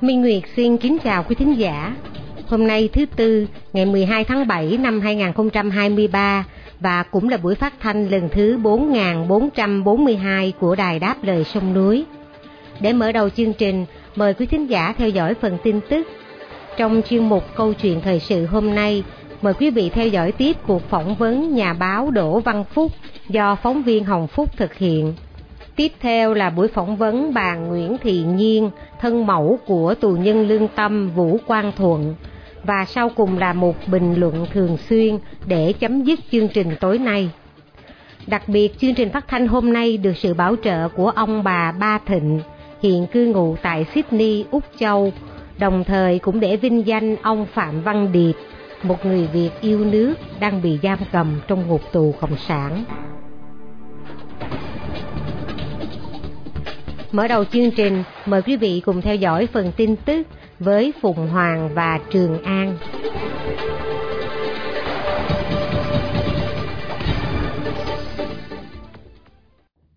Minh Nguyệt xin kính chào quý thính giả. Hôm nay thứ Tư, ngày 12 tháng 7 năm 2023 và cũng là buổi phát thanh lần thứ 4442 của Đài Đáp Lời Sông Núi. Để mở đầu chương trình, mời quý thính giả theo dõi phần tin tức. Trong chuyên mục Câu chuyện thời sự hôm nay, mời quý vị theo dõi tiếp cuộc phỏng vấn nhà báo Đỗ Văn Phúc do phóng viên Hồng Phúc thực hiện. Tiếp theo là buổi phỏng vấn bà Nguyễn Thị Nhiên, thân mẫu của tù nhân lương tâm Vũ Quang Thuận. Và sau cùng là một bình luận thường xuyên để chấm dứt chương trình tối nay. Đặc biệt, chương trình phát thanh hôm nay được sự bảo trợ của ông bà Ba Thịnh, hiện cư ngụ tại Sydney, Úc Châu, đồng thời cũng để vinh danh ông Phạm Văn Điệp, một người Việt yêu nước đang bị giam cầm trong ngục tù Cộng sản. Mở đầu chương trình, mời quý vị cùng theo dõi phần tin tức với Phùng Hoàng và Trường An.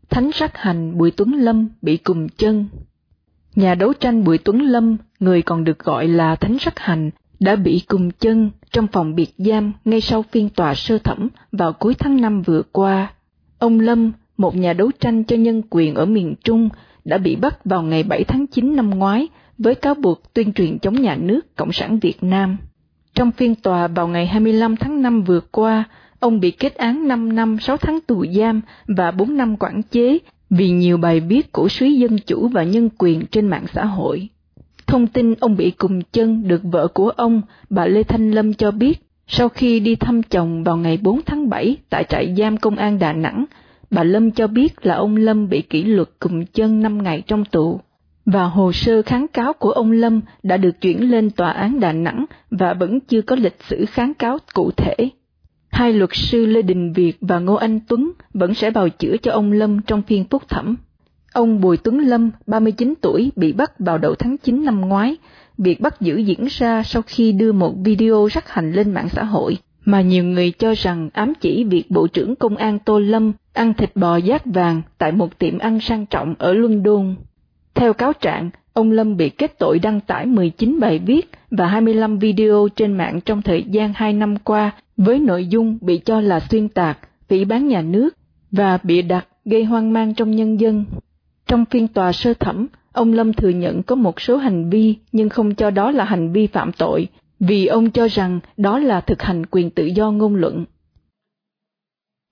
Thánh sát hành Bùi Tuấn Lâm bị cùng chân. Nhà đấu tranh Bùi Tuấn Lâm, người còn được gọi là Thánh sát hành, đã bị cùng chân trong phòng biệt giam ngay sau phiên tòa sơ thẩm vào cuối tháng 5 vừa qua. Ông Lâm, một nhà đấu tranh cho nhân quyền ở miền Trung, đã bị bắt vào ngày 7 tháng 9 năm ngoái với cáo buộc tuyên truyền chống nhà nước Cộng sản Việt Nam. Trong phiên tòa vào ngày 25 tháng 5 vừa qua, ông bị kết án 5 năm 6 tháng tù giam và 4 năm quản chế vì nhiều bài viết cổ suý dân chủ và nhân quyền trên mạng xã hội. Thông tin ông bị cùng chân được vợ của ông, bà Lê Thanh Lâm cho biết, sau khi đi thăm chồng vào ngày 4 tháng 7 tại trại giam công an Đà Nẵng, bà Lâm cho biết là ông Lâm bị kỷ luật cùng chân 5 ngày trong tù. Và hồ sơ kháng cáo của ông Lâm đã được chuyển lên tòa án Đà Nẵng và vẫn chưa có lịch sử kháng cáo cụ thể. Hai luật sư Lê Đình Việt và Ngô Anh Tuấn vẫn sẽ bào chữa cho ông Lâm trong phiên phúc thẩm. Ông Bùi Tuấn Lâm, 39 tuổi, bị bắt vào đầu tháng 9 năm ngoái. Việc bắt giữ diễn ra sau khi đưa một video rắc hành lên mạng xã hội mà nhiều người cho rằng ám chỉ việc Bộ trưởng Công an Tô Lâm ăn thịt bò giác vàng tại một tiệm ăn sang trọng ở London. Theo cáo trạng, ông Lâm bị kết tội đăng tải 19 bài viết và 25 video trên mạng trong thời gian 2 năm qua với nội dung bị cho là xuyên tạc, phỉ bán nhà nước và bịa đặt gây hoang mang trong nhân dân. Trong phiên tòa sơ thẩm, ông Lâm thừa nhận có một số hành vi nhưng không cho đó là hành vi phạm tội vì ông cho rằng đó là thực hành quyền tự do ngôn luận.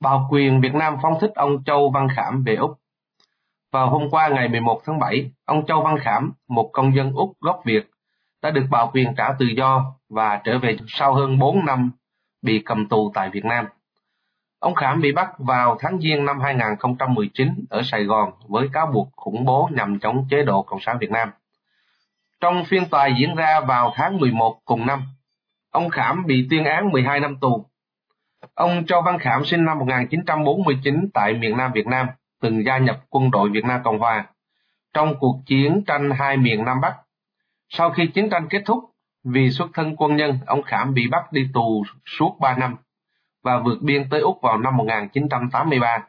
Bảo quyền Việt Nam phong thích ông Châu Văn Khảm về Úc. Vào hôm qua ngày 11 tháng 7, ông Châu Văn Khảm, một công dân Úc gốc Việt, đã được bảo quyền trả tự do và trở về sau hơn 4 năm bị cầm tù tại Việt Nam. Ông Khảm bị bắt vào tháng Giêng năm 2019 ở Sài Gòn với cáo buộc khủng bố nhằm chống chế độ Cộng sản Việt Nam. Trong phiên tòa diễn ra vào tháng 11 cùng năm, ông Khảm bị tuyên án 12 năm tù. Ông Châu Văn Khảm sinh năm 1949 tại miền Nam Việt Nam, từng gia nhập quân đội Việt Nam Cộng Hòa trong cuộc chiến tranh hai miền Nam Bắc. Sau khi chiến tranh kết thúc, vì xuất thân quân nhân, ông Khảm bị bắt đi tù suốt 3 năm và vượt biên tới Úc vào năm 1983.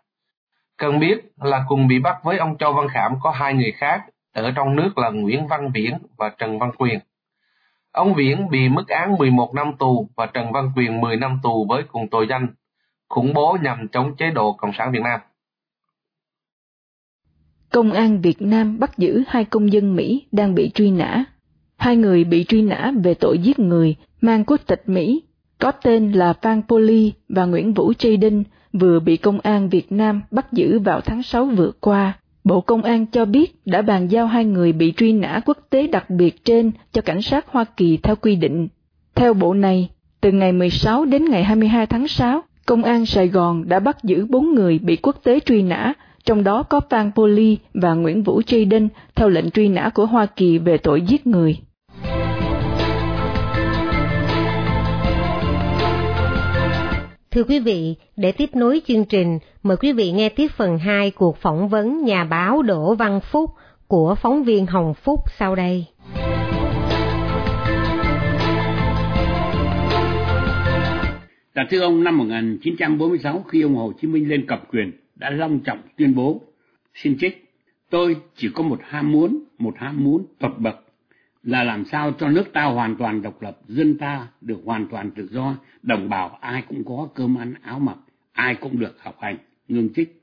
Cần biết là cùng bị bắt với ông Châu Văn Khảm có hai người khác ở trong nước là Nguyễn Văn Viễn và Trần Văn Quyền. Ông Viễn bị mức án 11 năm tù và Trần Văn Quyền 10 năm tù với cùng tội danh khủng bố nhằm chống chế độ Cộng sản Việt Nam. Công an Việt Nam bắt giữ hai công dân Mỹ đang bị truy nã. Hai người bị truy nã về tội giết người, mang quốc tịch Mỹ, có tên là Phan Poli và Nguyễn Vũ Trây vừa bị Công an Việt Nam bắt giữ vào tháng 6 vừa qua. Bộ Công an cho biết đã bàn giao hai người bị truy nã quốc tế đặc biệt trên cho cảnh sát Hoa Kỳ theo quy định. Theo bộ này, từ ngày 16 đến ngày 22 tháng 6, Công an Sài Gòn đã bắt giữ bốn người bị quốc tế truy nã, trong đó có Phan Poli và Nguyễn Vũ Jaden theo lệnh truy nã của Hoa Kỳ về tội giết người. Thưa quý vị, để tiếp nối chương trình, mời quý vị nghe tiếp phần 2 cuộc phỏng vấn nhà báo Đỗ Văn Phúc của phóng viên Hồng Phúc sau đây. Dạ thưa ông, năm 1946 khi ông Hồ Chí Minh lên cầm quyền đã long trọng tuyên bố, xin trích, tôi chỉ có một ham muốn, một ham muốn tột bậc là làm sao cho nước ta hoàn toàn độc lập, dân ta được hoàn toàn tự do, đồng bào ai cũng có cơm ăn áo mặc, ai cũng được học hành, ngưng trích.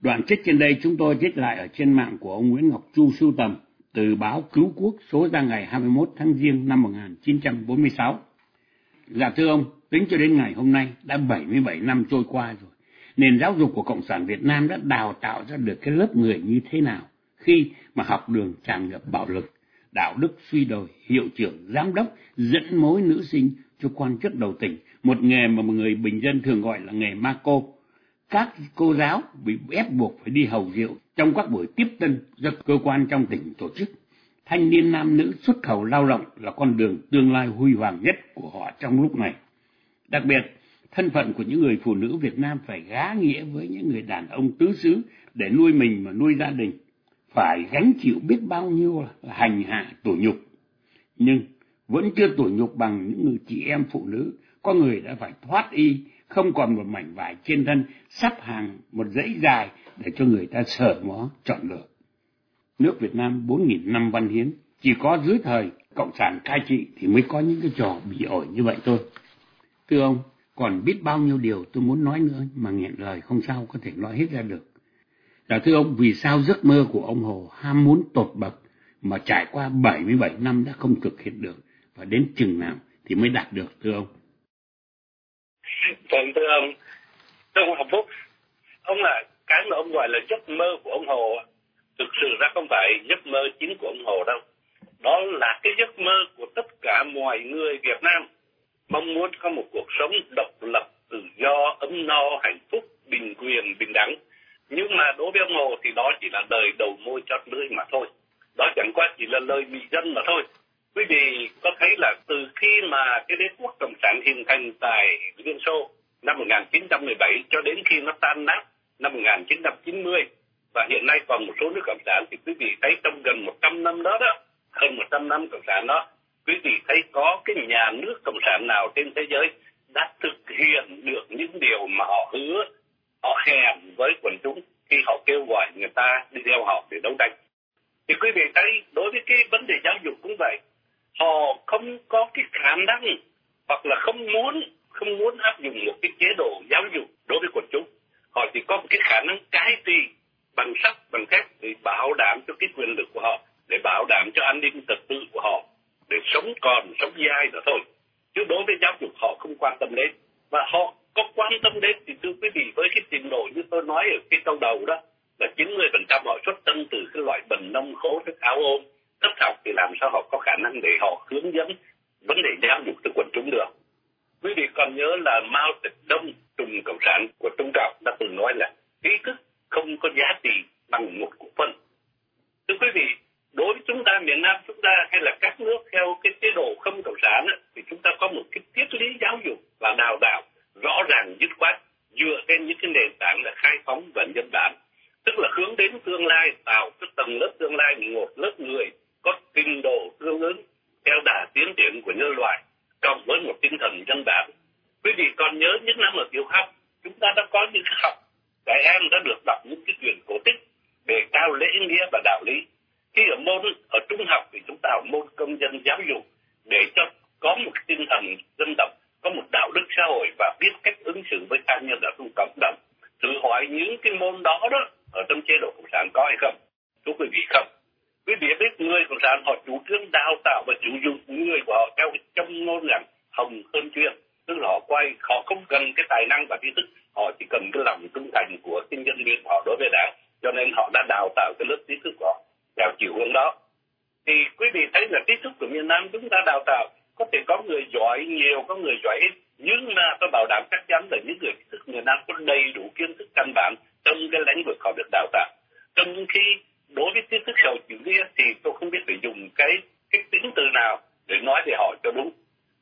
Đoạn trích trên đây chúng tôi trích lại ở trên mạng của ông Nguyễn Ngọc Chu sưu tầm từ báo Cứu Quốc số ra ngày 21 tháng Giêng năm 1946. Dạ thưa ông, tính cho đến ngày hôm nay đã 77 năm trôi qua rồi. Nền giáo dục của Cộng sản Việt Nam đã đào tạo ra được cái lớp người như thế nào khi mà học đường tràn ngập bạo lực, đạo đức suy đồi, hiệu trưởng, giám đốc dẫn mối nữ sinh cho quan chức đầu tỉnh, một nghề mà một người bình dân thường gọi là nghề ma cô. Các cô giáo bị ép buộc phải đi hầu rượu trong các buổi tiếp tân do cơ quan trong tỉnh tổ chức. Thanh niên nam nữ xuất khẩu lao động là con đường tương lai huy hoàng nhất của họ trong lúc này. Đặc biệt, thân phận của những người phụ nữ Việt Nam phải gá nghĩa với những người đàn ông tứ xứ để nuôi mình và nuôi gia đình, phải gánh chịu biết bao nhiêu là hành hạ tủi nhục. Nhưng vẫn chưa tủi nhục bằng những người chị em phụ nữ, có người đã phải thoát y, không còn một mảnh vải trên thân, sắp hàng một dãy dài để cho người ta sờ mó chọn lựa. Nước Việt Nam 4.000 năm văn hiến, chỉ có dưới thời Cộng sản cai trị thì mới có những cái trò bị ổi như vậy thôi. Thưa ông, còn biết bao nhiêu điều tôi muốn nói nữa mà nghẹn lời không sao có thể nói hết ra được. Là thưa ông, vì sao giấc mơ của ông Hồ ham muốn tột bậc mà trải qua 77 năm đã không thực hiện được và đến chừng nào thì mới đạt được thưa ông? Vâng thưa ông, thưa ông Học Phúc, ông là cái mà ông gọi là giấc mơ của ông Hồ thực sự ra không phải giấc mơ chính của ông Hồ đâu. Đó là cái giấc mơ của tất cả mọi người Việt Nam mong muốn có một cuộc sống độc lập, tự do, ấm no, hạnh phúc, bình quyền, bình đẳng. Nhưng mà đối với ông Hồ thì đó chỉ là đời đầu môi chót lưỡi mà thôi. Đó chẳng qua chỉ là lời bị dân mà thôi. Quý vị có thấy là từ khi mà cái đế quốc Cộng sản hình thành tại Liên Xô năm 1917 cho đến khi nó tan nát năm 1990 và hiện nay còn một số nước Cộng sản thì quý vị thấy trong gần 100 năm đó đó, hơn 100 năm Cộng sản đó, quý vị thấy có cái nhà nước cộng sản nào trên thế giới đã thực hiện được những điều mà họ hứa họ hèn với quần chúng khi họ kêu gọi người ta đi theo họ để đấu tranh. Thì quý vị thấy, đối với cái vấn đề giáo dục cũng vậy. Họ không có cái khả năng hoặc là không muốn không muốn áp dụng một cái chế độ giáo dục đối với quần chúng. Họ chỉ có một cái khả năng cai trị bằng sắt, bằng thép để bảo đảm cho cái quyền lực của họ, để bảo đảm cho an ninh trật tự của họ, để sống còn, sống dai nữa thôi. Chứ đối với giáo dục, họ không quan tâm đến. Và họ có quan tâm đến thì thưa quý vị, với cái trình độ như tôi nói ở cái câu đầu đó, là 90% họ xuất thân từ cái loại bình nông khố, thức áo ôm. Cấp học thì làm sao họ có khả năng để họ hướng dẫn vấn đề giáo dục cho quần chúng được? Quý vị còn nhớ là Mao Trạch Đông trùng cộng sản của Trung Cộng đã từng nói là ý thức không có giá trị bằng một cổ phân thưa quý vị đối với chúng ta miền Nam chúng ta hay là các nước theo cái chế độ không cộng sản ấy, thì chúng ta có một cái triết lý giáo dục và đào tạo rõ ràng dứt khoát dựa trên những cái nền tảng là khai phóng và nhân bản tức là hướng đến tương lai tạo cái tầng lớp tương lai một lớp người có trình độ tương ứng theo đà tiến triển của nhân loại cộng với một tinh thần nhân bản quý vị còn nhớ những năm ở tiểu học chúng ta đã có những học các em đã được đọc những cái truyền cổ tích đề cao lễ nghĩa và đạo lý khi ở môn ở trung học thì chúng ta học môn công dân giáo dục để cho có một tinh thần dân tộc có một đạo đức xã hội và biết cách ứng xử với tha nhân ở trong cộng đồng thử hỏi những cái môn đó đó ở trong chế độ cộng sản có hay không thưa quý vị không quý người cộng sản họ chủ trương đào tạo và sử dụng người của họ theo cái trong ngôn ngữ hồng hơn chuyên tức là họ quay, họ không cần cái tài năng và trí thức, họ chỉ cần cái lòng trung thành của cái nhân viên họ đối với đảng. Cho nên họ đã đào tạo cái lớp trí thức của họ theo chiều hướng đó. Thì quý vị thấy là trí thức của miền Nam chúng ta đào tạo, có thể có người giỏi nhiều, có người giỏi ít. Nhưng mà tôi bảo đảm chắc chắn là những người trí thức miền Nam có đầy đủ kiến thức căn bản trong cái lĩnh vực họ được đào tạo. Trong khi đối với kiến thức sầu chủ nghĩa thì tôi không biết phải dùng cái cái tính từ nào để nói về họ cho đúng.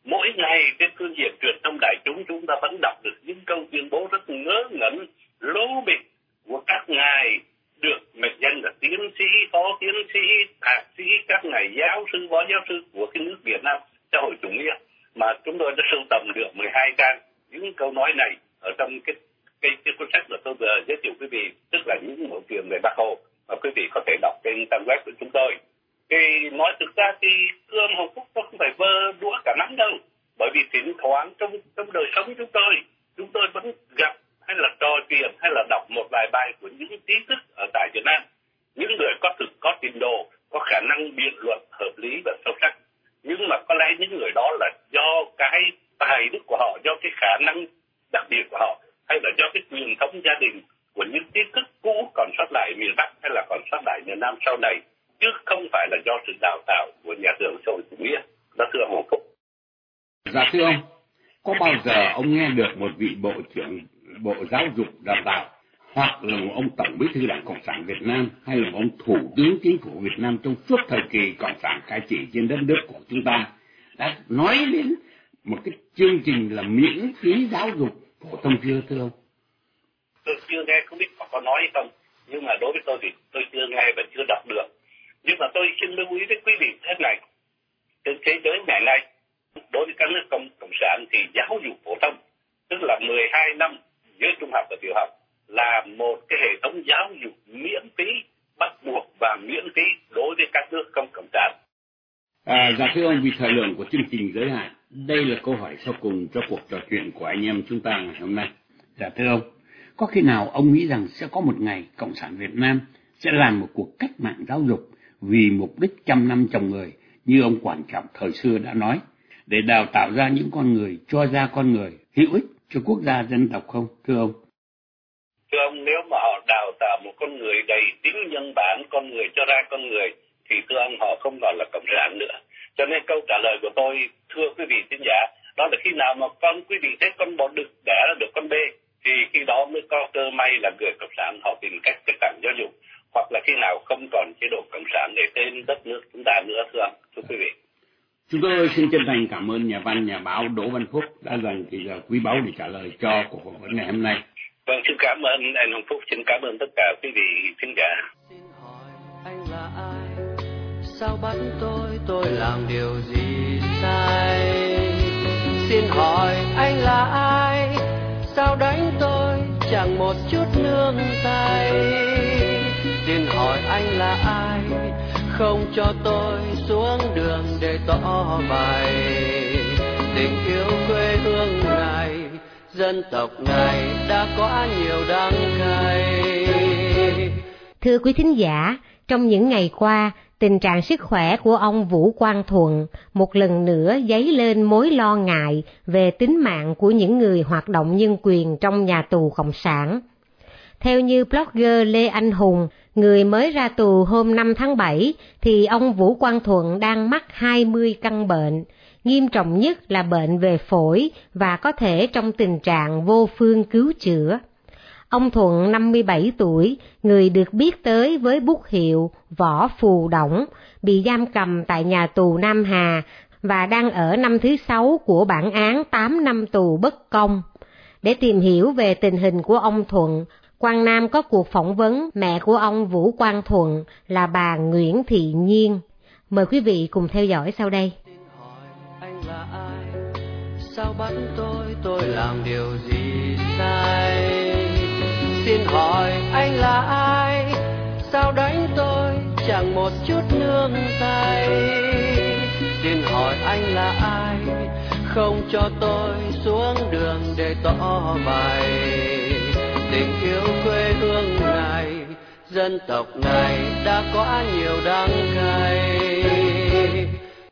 Mỗi ngày trên phương diện truyền thông đại chúng chúng ta vẫn đọc được những câu tuyên bố rất ngớ ngẩn lố bịch của các ngài được mệnh danh là tiến sĩ phó tiến sĩ thạc sĩ các ngài giáo sư phó giáo sư của cái nước Việt Nam xã hội chủ nghĩa. Mà chúng tôi đã sưu tầm được 12 trang những câu nói này ở trong cái cái, cái cuốn sách mà tôi vừa giới thiệu quý vị tức là những mẫu chuyện về Bác Hồ quý vị có thể đọc trên trang web của chúng tôi. Thì nói thực ra thì thưa ông Hồng Phúc tôi không phải vơ đũa cả nắm đâu bởi vì thỉnh thoảng trong trong đời sống chúng tôi chúng tôi vẫn gặp hay là trò chuyện hay là đọc một vài bài của những trí thức ở tại Việt Nam những người có thực có trình độ có khả năng biện luận hợp lý và sâu sắc nhưng mà có lẽ những người đó là do cái tài đức của họ do cái khả năng đặc biệt của họ hay là do cái truyền thống gia đình của những trí thức cũ còn sót lại miền Bắc hay là còn sót lại miền Nam sau này chứ không phải là do sự đào tạo của nhà trường xã hội chủ nghĩa đó thưa ông Phúc dạ thưa ông có bao giờ ông nghe được một vị bộ trưởng, bộ giáo dục đào tạo, hoặc là một ông tổng bí thư đảng cộng sản việt nam, hay là một ông thủ tướng chính phủ việt nam trong suốt thời kỳ cộng sản cai trị trên đất nước của chúng ta, đã nói đến một cái chương trình là miễn phí giáo dục phổ thông chưa, thưa ông? Tôi chưa nghe, không biết họ có nói hay không, nhưng mà đối với tôi thì tôi chưa nghe và chưa đọc được. Nhưng mà tôi xin lưu ý với quý vị thế này, trên thế giới ngày nay đối với các nước cộng cộng sản thì giáo dục phổ thông tức là 12 năm giữa trung học và tiểu học là một cái hệ thống giáo dục miễn phí bắt buộc và miễn phí đối với các nước không cộng sản. À, dạ thưa ông vì thời lượng của chương trình giới hạn, đây là câu hỏi sau cùng cho cuộc trò chuyện của anh em chúng ta ngày hôm nay. Dạ thưa ông, có khi nào ông nghĩ rằng sẽ có một ngày Cộng sản Việt Nam sẽ làm một cuộc cách mạng giáo dục vì mục đích trăm năm trồng người như ông Quản Trọng thời xưa đã nói, để đào tạo ra những con người, cho ra con người hữu ích cho quốc gia dân tộc không, thưa ông? Thưa ông, nếu mà họ đào tạo một con người đầy tính nhân bản, con người cho ra con người, thì thưa ông họ không còn là cộng sản nữa. Cho nên câu trả lời của tôi, thưa quý vị khán giả, đó là khi nào mà con quý vị thấy con bò đực đẻ ra được con bê, thì khi đó mới có cơ may là người cộng sản họ tìm cách tiếp cận giáo dục hoặc là khi nào không còn chế độ cộng sản để tên đất nước chúng ta nữa thưa ông Chúng tôi xin chân thành cảm ơn nhà văn, nhà báo Đỗ Văn Phúc đã dành thời giờ quý báu để trả lời cho cuộc phỏng vấn ngày hôm nay. Vâng, xin cảm ơn anh Hồng Phúc, xin cảm ơn tất cả quý vị khán giả. Xin hỏi anh là ai? Sao bắt tôi, tôi làm điều gì sai? Xin hỏi anh là ai? Sao đánh tôi, chẳng một chút nương tay? Xin hỏi anh là ai? Không cho tôi xuống đường để tỏ bày tình yêu quê hương này dân tộc này đã có nhiều đắng cay Thưa quý thính giả, trong những ngày qua, tình trạng sức khỏe của ông Vũ Quang Thuận một lần nữa dấy lên mối lo ngại về tính mạng của những người hoạt động nhân quyền trong nhà tù Cộng sản. Theo như blogger Lê Anh Hùng, người mới ra tù hôm 5 tháng 7, thì ông Vũ Quang Thuận đang mắc 20 căn bệnh, nghiêm trọng nhất là bệnh về phổi và có thể trong tình trạng vô phương cứu chữa. Ông Thuận 57 tuổi, người được biết tới với bút hiệu Võ Phù Đổng, bị giam cầm tại nhà tù Nam Hà và đang ở năm thứ sáu của bản án 8 năm tù bất công. Để tìm hiểu về tình hình của ông Thuận, Quang Nam có cuộc phỏng vấn mẹ của ông Vũ Quang Thuận là bà Nguyễn Thị Nhiên. Mời quý vị cùng theo dõi sau đây. Xin hỏi anh là ai? Sao bắt tôi, tôi làm điều gì sai? Xin hỏi anh là ai? Sao đánh tôi, chẳng một chút nương tay? Xin hỏi anh là ai? Không cho tôi xuống đường để tỏ bày tình yêu quê hương này dân tộc này đã có nhiều đắng cay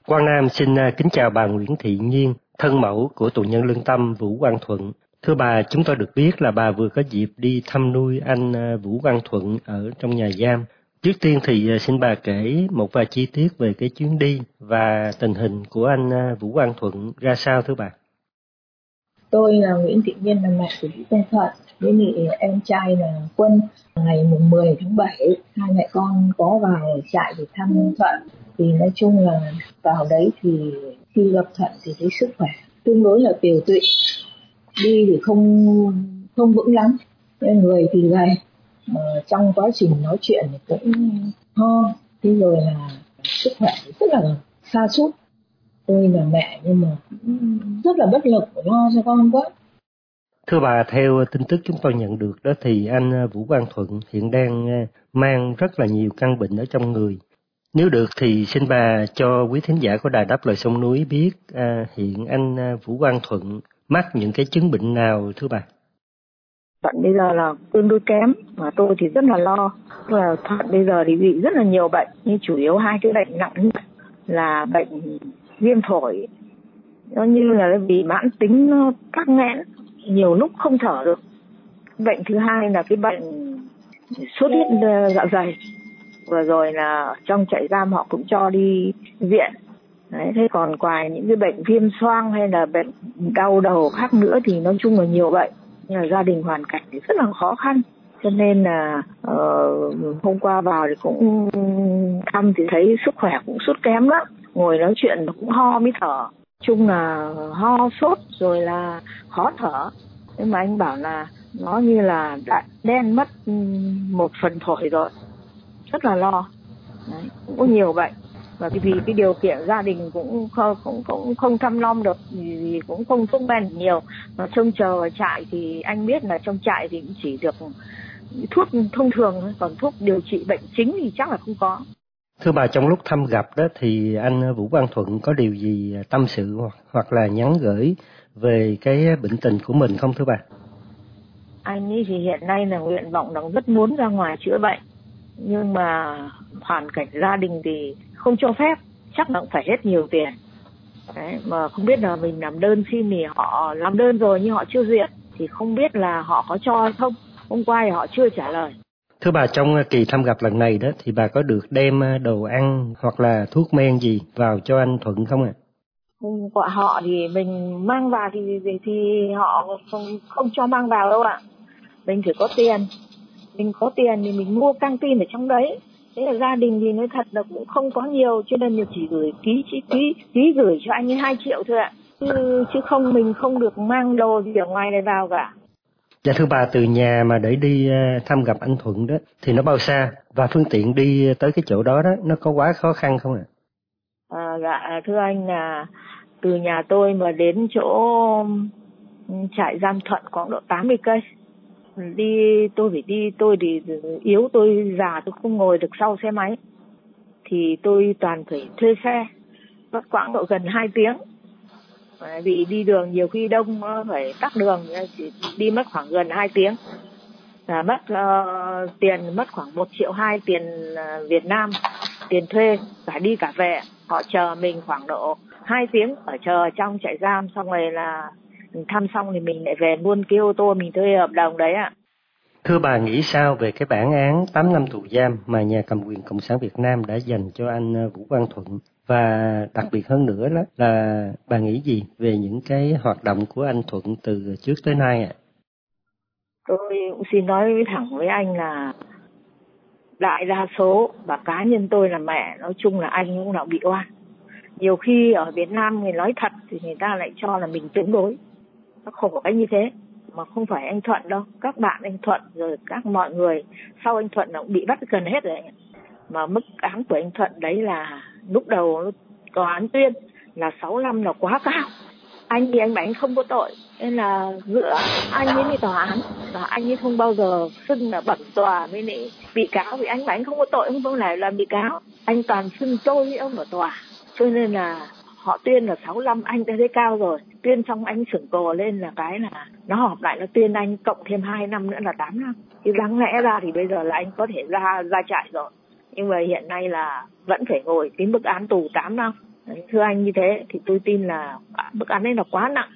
Quang Nam xin à, kính chào bà Nguyễn Thị Nhiên, thân mẫu của tù nhân lương tâm Vũ Quang Thuận. Thưa bà, chúng tôi được biết là bà vừa có dịp đi thăm nuôi anh à, Vũ Quang Thuận ở trong nhà giam. Trước tiên thì à, xin bà kể một vài chi tiết về cái chuyến đi và tình hình của anh Vũ Quang Thuận ra sao thưa bà? tôi là Nguyễn Thị Nhiên là mẹ của Vũ Công Thuận với nghị em trai là Quân ngày mùng 10 tháng 7 hai mẹ con có vào trại để thăm Thuận. Thì nói chung là vào đấy thì khi gặp Thuận thì thấy sức khỏe tương đối là tiều tụy. Đi thì không không vững lắm. Nên người thì gầy mà trong quá trình nói chuyện thì cũng ho. Thế rồi là sức khỏe rất là xa sút. Tôi là mẹ nhưng mà rất là bất lực lo cho con quá Thưa bà, theo tin tức chúng tôi nhận được đó thì anh à, Vũ Quang Thuận hiện đang à, mang rất là nhiều căn bệnh ở trong người. Nếu được thì xin bà cho quý thính giả của Đài Đáp Lời Sông Núi biết à, hiện anh à, Vũ Quang Thuận mắc những cái chứng bệnh nào thưa bà? Thận bây giờ là tương đối kém mà tôi thì rất là lo. Là thận bây giờ thì bị rất là nhiều bệnh nhưng chủ yếu hai cái bệnh nặng nhất là bệnh viêm phổi nó như là vì mãn tính nó tắc nghẽn nhiều lúc không thở được. Bệnh thứ hai là cái bệnh sốt huyết ờ, dạ dày. Vừa rồi là trong trại giam họ cũng cho đi viện. Đấy, thế còn ngoài những cái bệnh viêm xoang hay là bệnh đau đầu khác nữa thì nói chung là nhiều bệnh. Nhưng là gia đình hoàn cảnh thì rất là khó khăn. Cho nên là uh, hôm qua vào thì cũng thăm thì thấy sức khỏe cũng sút kém lắm. Ngồi nói chuyện cũng ho mới thở chung là ho sốt rồi là khó thở. Nhưng mà anh bảo là nó như là đã đen mất một phần phổi rồi. Rất là lo. Đấy, cũng có nhiều bệnh. Và vì cái điều kiện gia đình cũng không cũng cũng không chăm nom được thì cũng không thuốc men nhiều. Mà trông chờ ở trại thì anh biết là trong trại thì cũng chỉ được thuốc thông thường còn thuốc điều trị bệnh chính thì chắc là không có. Thưa bà, trong lúc thăm gặp đó thì anh Vũ Quang Thuận có điều gì tâm sự hoặc, hoặc là nhắn gửi về cái bệnh tình của mình không thưa bà? Anh ấy thì hiện nay là nguyện vọng là rất muốn ra ngoài chữa bệnh. Nhưng mà hoàn cảnh gia đình thì không cho phép. Chắc là cũng phải hết nhiều tiền. Đấy, mà không biết là mình làm đơn xin thì họ làm đơn rồi nhưng họ chưa duyệt thì không biết là họ có cho hay không. Hôm qua thì họ chưa trả lời. Thưa bà, trong ờ, kỳ thăm gặp lần này đó thì bà có được đem ờ, đồ ăn hoặc là thuốc men gì vào cho anh Thuận không ạ? À? Của họ thì mình mang vào thì thì, thì họ không, không cho mang vào đâu ạ. Mình phải có tiền. Mình có tiền thì mình mua căng tin ở trong đấy. Thế là gia đình thì nói thật là cũng không có nhiều cho nên mình chỉ gửi ký chỉ ký, ký gửi cho anh ấy 2 triệu thôi ạ. Chứ, chứ không mình không được mang đồ gì ở ngoài này vào cả. Dạ thưa bà, từ nhà mà để đi ờ, thăm gặp anh Thuận đó thì nó bao xa và phương tiện đi tới cái chỗ đó đó nó có quá khó khăn không ạ? À? Dạ, à, dạ thưa anh là từ nhà tôi mà đến chỗ trại giam Thuận khoảng độ 80 cây. Đi tôi phải đi tôi thì yếu tôi già tôi không ngồi được sau xe máy. Thì tôi toàn phải thuê xe mất khoảng độ gần 2 tiếng vì đi đường nhiều khi đông ờ, phải tắt đường ờ, chỉ đi mất khoảng gần 2 tiếng. Là mất uh, tiền mất khoảng 1 triệu hai tiền uh, Việt Nam tiền thuê cả đi cả về. Họ chờ mình khoảng độ 2 tiếng ở chờ trong trại giam xong rồi là thăm xong thì mình lại về luôn cái ô tô mình thuê hợp đồng đấy ạ. Thưa bà nghĩ sao về cái bản án 8 năm tù giam mà nhà cầm quyền Cộng sản Việt Nam đã dành cho anh Vũ Quang Thuận? Và đặc biệt hơn nữa đó là bà nghĩ gì về những cái hoạt động của anh Thuận từ trước tới nay ạ? À? Tôi cũng xin nói thẳng với anh là đại đa số và cá nhân tôi là mẹ, nói chung là anh cũng là bị oan nhiều khi ở Việt Nam người nói thật thì người ta lại cho là mình chống đối nó khổ cái như thế, mà không phải anh Thuận đâu các bạn anh Thuận rồi các mọi người, sau anh Thuận nó cũng bị bắt gần hết rồi mà mức án của anh Thuận đấy là lúc đầu tòa án tuyên là 6 năm là quá cao. Anh thì anh bảo anh không có tội, nên là giữa anh với đi tòa án và anh ấy không bao giờ xưng là bẩm tòa với lại bị cáo, vì anh bảo anh không có tội, không bao lại làm bị cáo. Anh toàn xưng tôi với ông ở tòa, cho nên là họ tuyên là 65 anh đã thấy cao rồi. Tuyên xong anh sửng cồ lên là cái là nó họp lại nó tuyên anh cộng thêm 2 năm nữa là 8 năm. Thì đáng lẽ ra thì bây giờ là anh có thể ra ra trại rồi nhưng mà hiện nay là vẫn phải ngồi cái mức án tù 8 năm thưa anh như thế thì tôi tin là mức án này là quá nặng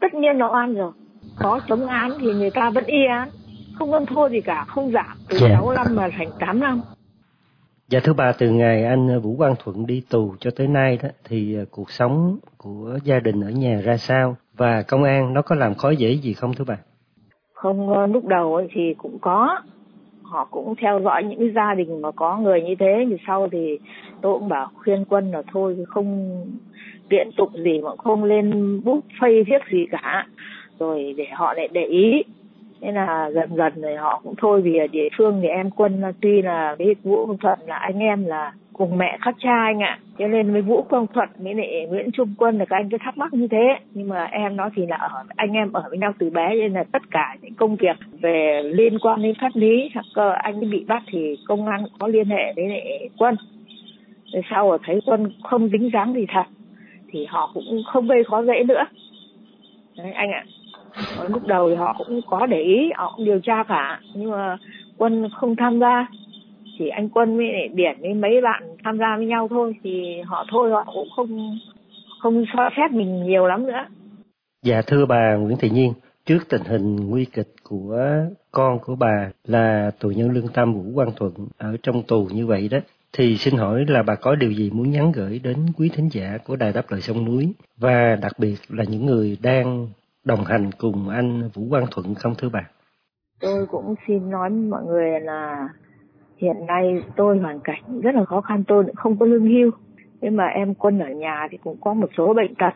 tất nhiên nó oan rồi có chống án thì người ta vẫn y án không ăn thua gì cả không giảm từ yeah. 6 năm mà thành 8 năm Dạ thưa bà, từ ngày anh Vũ Quang Thuận đi tù cho tới nay đó thì cuộc sống của gia đình ở nhà ra sao và công an nó có làm khó dễ gì không thưa bà? Không, ờ, lúc đầu ấy thì cũng có. Họ cũng theo dõi những cái gia đình mà có người như thế. Thì sau thì tôi cũng bảo khuyên quân là thôi, không kiện tụng gì mà không lên bút phây viết gì cả. Rồi để họ lại để ý thế là dần dần rồi họ cũng thôi, vì ở địa phương thì em quân tuy là cái vũ công thuận là anh em là cùng mẹ khác cha anh ạ. Cho nên với vũ quang thuận với lại nguyễn trung quân là các anh cứ thắc mắc như thế. Nhưng mà em nó thì là ở anh em ở với nhau từ bé nên là tất cả những công việc về liên quan đến pháp lý hoặc anh bị bắt thì công an có liên hệ với lại quân. Rồi sau rồi thấy quân không dính dáng gì thật thì họ cũng không gây khó dễ nữa. Đấy, anh ạ. Lúc đầu thì họ cũng có để ý họ cũng điều tra cả. Nhưng mà quân không tham gia chỉ anh quân với lại điển với mấy bạn tham gia với nhau thôi thì họ thôi họ cũng không không cho phép mình nhiều lắm nữa dạ thưa bà nguyễn thị nhiên trước tình hình nguy kịch của con của bà là tù nhân lương tâm vũ quang thuận ở trong tù như vậy đó thì xin hỏi là bà có điều gì muốn nhắn gửi đến quý thính giả của đài đáp lời sông núi và đặc biệt là những người đang đồng hành cùng anh Vũ Quang Thuận không thưa bà? Tôi cũng xin nói với mọi người là hiện nay tôi hoàn cảnh rất là khó khăn tôi cũng không có lương hưu. Nhưng mà em quân ở nhà thì cũng có một số bệnh tật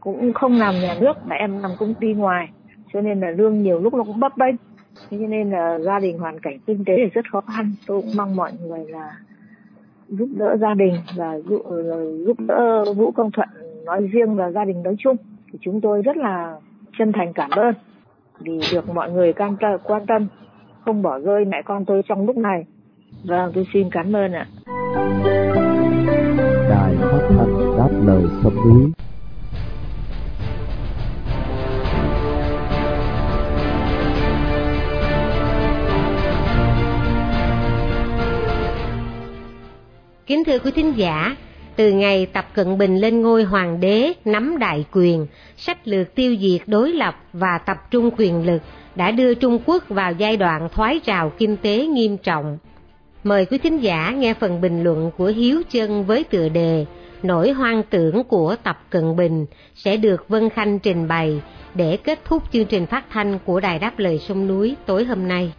cũng không làm nhà nước mà em làm công ty ngoài. Cho nên là lương nhiều lúc nó cũng bấp bênh. Thế cho nên là gia đình hoàn cảnh kinh tế thì rất khó khăn. Tôi cũng mong mọi người là giúp đỡ gia đình và giúp, giúp đỡ vũ công thuận nói riêng và gia đình nói chung. Thì chúng tôi rất là chân thành cảm ơn vì được mọi người can tâm, quan tâm không bỏ rơi mẹ con tôi trong lúc này vâng tôi xin cảm ơn ạ đài phát thanh đáp lời sông núi Kính thưa quý thính giả, từ ngày Tập Cận Bình lên ngôi hoàng đế nắm đại quyền, sách lược tiêu diệt đối lập và tập trung quyền lực đã đưa Trung Quốc vào giai đoạn thoái trào kinh tế nghiêm trọng. Mời quý thính giả nghe phần bình luận của Hiếu Chân với tựa đề Nỗi hoang tưởng của Tập Cận Bình sẽ được Vân Khanh trình bày để kết thúc chương trình phát thanh của Đài Đáp Lời Sông Núi tối hôm nay.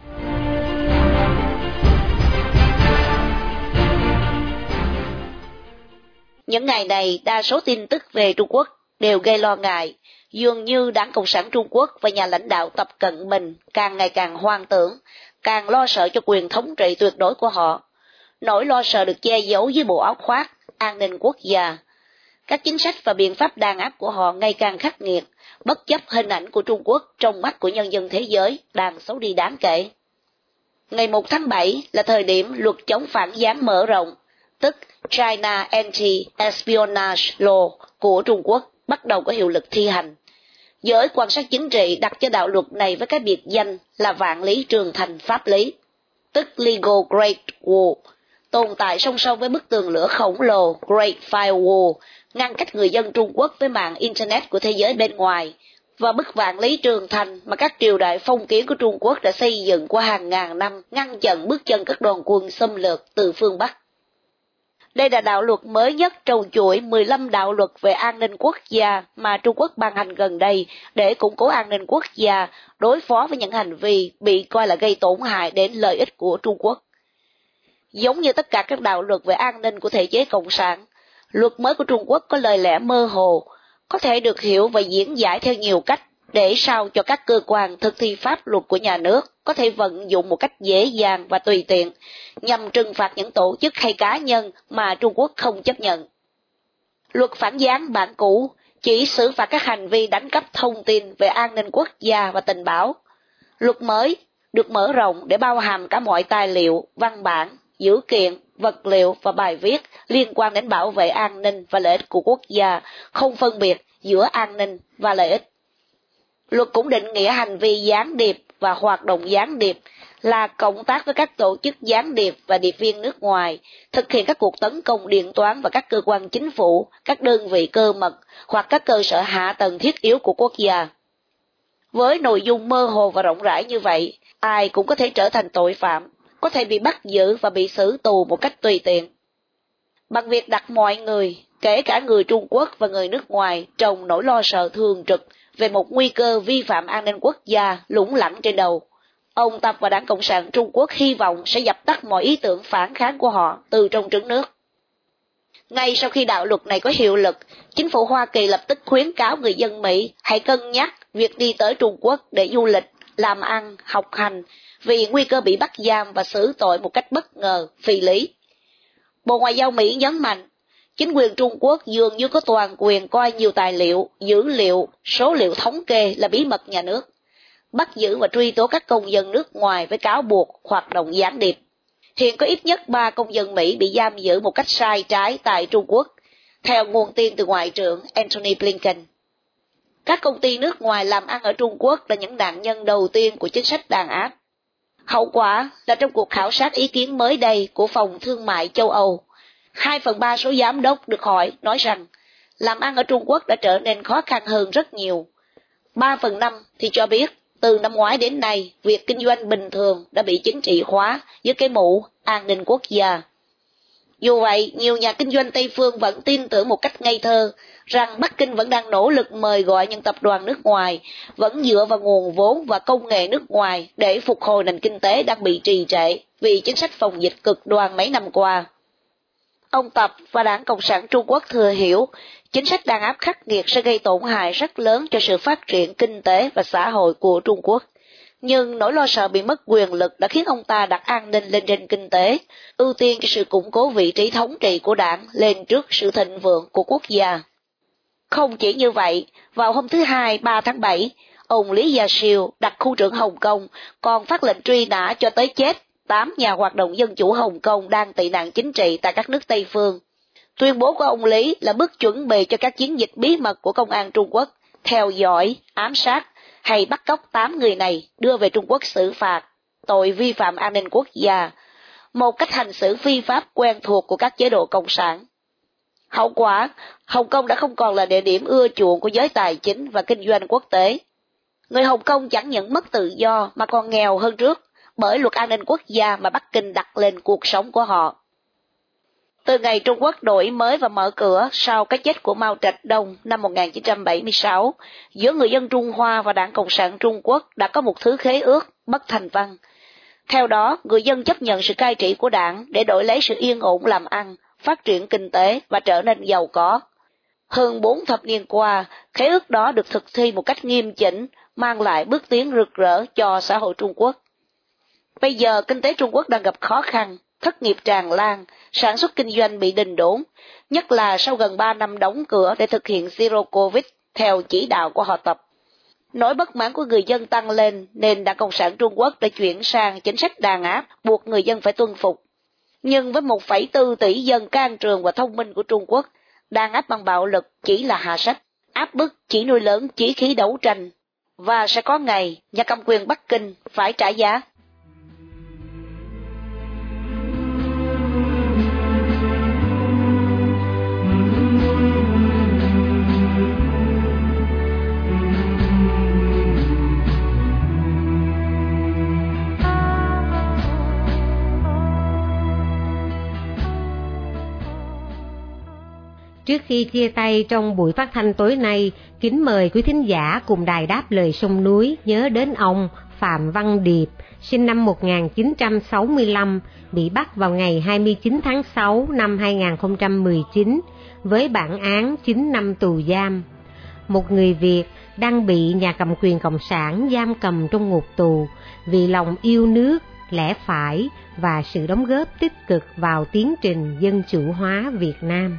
Những ngày này, đa số tin tức về Trung Quốc đều gây lo ngại, dường như Đảng Cộng sản Trung Quốc và nhà lãnh đạo Tập Cận Bình càng ngày càng hoang tưởng, càng lo sợ cho quyền thống trị tuyệt đối của họ. Nỗi lo sợ được che giấu dưới bộ áo khoác, an ninh quốc gia. Các chính sách và biện pháp đàn áp của họ ngày càng khắc nghiệt, bất chấp hình ảnh của Trung Quốc trong mắt của nhân dân thế giới đang xấu đi đáng kể. Ngày 1 tháng 7 là thời điểm luật chống phản gián mở rộng, tức China Anti-Espionage Law của Trung Quốc bắt đầu có hiệu lực thi hành. Giới quan sát chính trị đặt cho đạo luật này với cái biệt danh là vạn lý trường thành pháp lý, tức Legal Great Wall, tồn tại song song với bức tường lửa khổng lồ Great Firewall, ngăn cách người dân Trung Quốc với mạng Internet của thế giới bên ngoài, và bức vạn lý trường thành mà các triều đại phong kiến của Trung Quốc đã xây dựng qua hàng ngàn năm ngăn chặn bước chân các đoàn quân xâm lược từ phương Bắc. Đây là đạo luật mới nhất trong chuỗi 15 đạo luật về an ninh quốc gia mà Trung Quốc ban hành gần đây để củng cố an ninh quốc gia, đối phó với những hành vi bị coi là gây tổn hại đến lợi ích của Trung Quốc. Giống như tất cả các đạo luật về an ninh của thể chế cộng sản, luật mới của Trung Quốc có lời lẽ mơ hồ, có thể được hiểu và diễn giải theo nhiều cách để sao cho các cơ quan thực thi pháp luật của nhà nước có thể vận dụng một cách dễ dàng và tùy tiện nhằm trừng phạt những tổ chức hay cá nhân mà Trung Quốc không chấp nhận. Luật phản gián bản cũ chỉ xử phạt các hành vi đánh cắp thông tin về an ninh quốc gia và tình báo. Luật mới được mở rộng để bao hàm cả mọi tài liệu, văn bản, dữ kiện, vật liệu và bài viết liên quan đến bảo vệ an ninh và lợi ích của quốc gia, không phân biệt giữa an ninh và lợi ích. Luật cũng định nghĩa hành vi gián điệp và hoạt động gián điệp là cộng tác với các tổ chức gián điệp và điệp viên nước ngoài, thực hiện các cuộc tấn công điện toán và các cơ quan chính phủ, các đơn vị cơ mật hoặc các cơ sở hạ tầng thiết yếu của quốc gia. Với nội dung mơ hồ và rộng rãi như vậy, ai cũng có thể trở thành tội phạm, có thể bị bắt giữ và bị xử tù một cách tùy tiện. Bằng việc đặt mọi người, kể cả người Trung Quốc và người nước ngoài, trong nỗi lo sợ thường trực về một nguy cơ vi phạm an ninh quốc gia lủng lẳng trên đầu. Ông Tập và Đảng Cộng sản Trung Quốc hy vọng sẽ dập tắt mọi ý tưởng phản kháng của họ từ trong trứng nước. Ngay sau khi đạo luật này có hiệu lực, chính phủ Hoa Kỳ lập tức khuyến cáo người dân Mỹ hãy cân nhắc việc đi tới Trung Quốc để du lịch, làm ăn, học hành, vì nguy cơ bị bắt giam và xử tội một cách bất ngờ, phi lý. Bộ Ngoại giao Mỹ nhấn mạnh, chính quyền Trung Quốc dường như có toàn quyền coi nhiều tài liệu, dữ liệu, số liệu thống kê là bí mật nhà nước, bắt giữ và truy tố các công dân nước ngoài với cáo buộc hoạt động gián điệp. Hiện có ít nhất ba công dân Mỹ bị giam giữ một cách sai trái tại Trung Quốc, theo nguồn tin từ Ngoại trưởng Antony Blinken. Các công ty nước ngoài làm ăn ở Trung Quốc là những nạn nhân đầu tiên của chính sách đàn áp. Hậu quả là trong cuộc khảo sát ý kiến mới đây của Phòng Thương mại châu Âu, 2 phần 3 số giám đốc được hỏi nói rằng làm ăn ở Trung Quốc đã trở nên khó khăn hơn rất nhiều. 3 phần 5 thì cho biết từ năm ngoái đến nay, việc kinh doanh bình thường đã bị chính trị hóa với cái mũ an ninh quốc gia. Dù vậy, nhiều nhà kinh doanh Tây Phương vẫn tin tưởng một cách ngây thơ rằng Bắc Kinh vẫn đang nỗ lực mời gọi những tập đoàn nước ngoài, vẫn dựa vào nguồn vốn và công nghệ nước ngoài để phục hồi nền kinh tế đang bị trì trệ vì chính sách phòng dịch cực đoan mấy năm qua. Ông Tập và Đảng Cộng sản Trung Quốc thừa hiểu chính sách đàn áp khắc nghiệt sẽ gây tổn hại rất lớn cho sự phát triển kinh tế và xã hội của Trung Quốc. Nhưng nỗi lo sợ bị mất quyền lực đã khiến ông ta đặt an ninh lên trên kinh tế, ưu tiên cho sự củng cố vị trí thống trị của đảng lên trước sự thịnh vượng của quốc gia. Không chỉ như vậy, vào hôm thứ Hai 3 tháng 7, ông Lý Gia Siêu, đặc khu trưởng Hồng Kông, còn phát lệnh truy nã cho tới chết 8 nhà hoạt động dân chủ Hồng Kông đang tị nạn chính trị tại các nước Tây Phương. Tuyên bố của ông Lý là bước chuẩn bị cho các chiến dịch bí mật của công an Trung Quốc, theo dõi, ám sát hay bắt cóc 8 người này đưa về Trung Quốc xử phạt, tội vi phạm an ninh quốc gia, một cách hành xử phi pháp quen thuộc của các chế độ cộng sản. Hậu quả, Hồng Kông đã không còn là địa điểm ưa chuộng của giới tài chính và kinh doanh quốc tế. Người Hồng Kông chẳng những mất tự do mà còn nghèo hơn trước bởi luật an ninh quốc gia mà Bắc Kinh đặt lên cuộc sống của họ. Từ ngày Trung Quốc đổi mới và mở cửa sau cái chết của Mao Trạch Đông năm 1976, giữa người dân Trung Hoa và Đảng Cộng sản Trung Quốc đã có một thứ khế ước bất thành văn. Theo đó, người dân chấp nhận sự cai trị của đảng để đổi lấy sự yên ổn làm ăn, phát triển kinh tế và trở nên giàu có. Hơn bốn thập niên qua, khế ước đó được thực thi một cách nghiêm chỉnh, mang lại bước tiến rực rỡ cho xã hội Trung Quốc. Bây giờ kinh tế Trung Quốc đang gặp khó khăn, thất nghiệp tràn lan, sản xuất kinh doanh bị đình đốn, nhất là sau gần 3 năm đóng cửa để thực hiện Zero Covid theo chỉ đạo của họ tập. Nỗi bất mãn của người dân tăng lên nên Đảng Cộng sản Trung Quốc đã chuyển sang chính sách đàn áp buộc người dân phải tuân phục. Nhưng với 1,4 tỷ dân can trường và thông minh của Trung Quốc, đàn áp bằng bạo lực chỉ là hạ sách, áp bức chỉ nuôi lớn chí khí đấu tranh. Và sẽ có ngày nhà cầm quyền Bắc Kinh phải trả giá. Trước khi chia tay trong buổi phát thanh tối nay, kính mời quý thính giả cùng đài đáp lời sông núi nhớ đến ông Phạm Văn Điệp, sinh năm 1965, bị bắt vào ngày 29 tháng 6 năm 2019 với bản án 9 năm tù giam. Một người Việt đang bị nhà cầm quyền Cộng sản giam cầm trong ngục tù vì lòng yêu nước, lẽ phải và sự đóng góp tích cực vào tiến trình dân chủ hóa Việt Nam.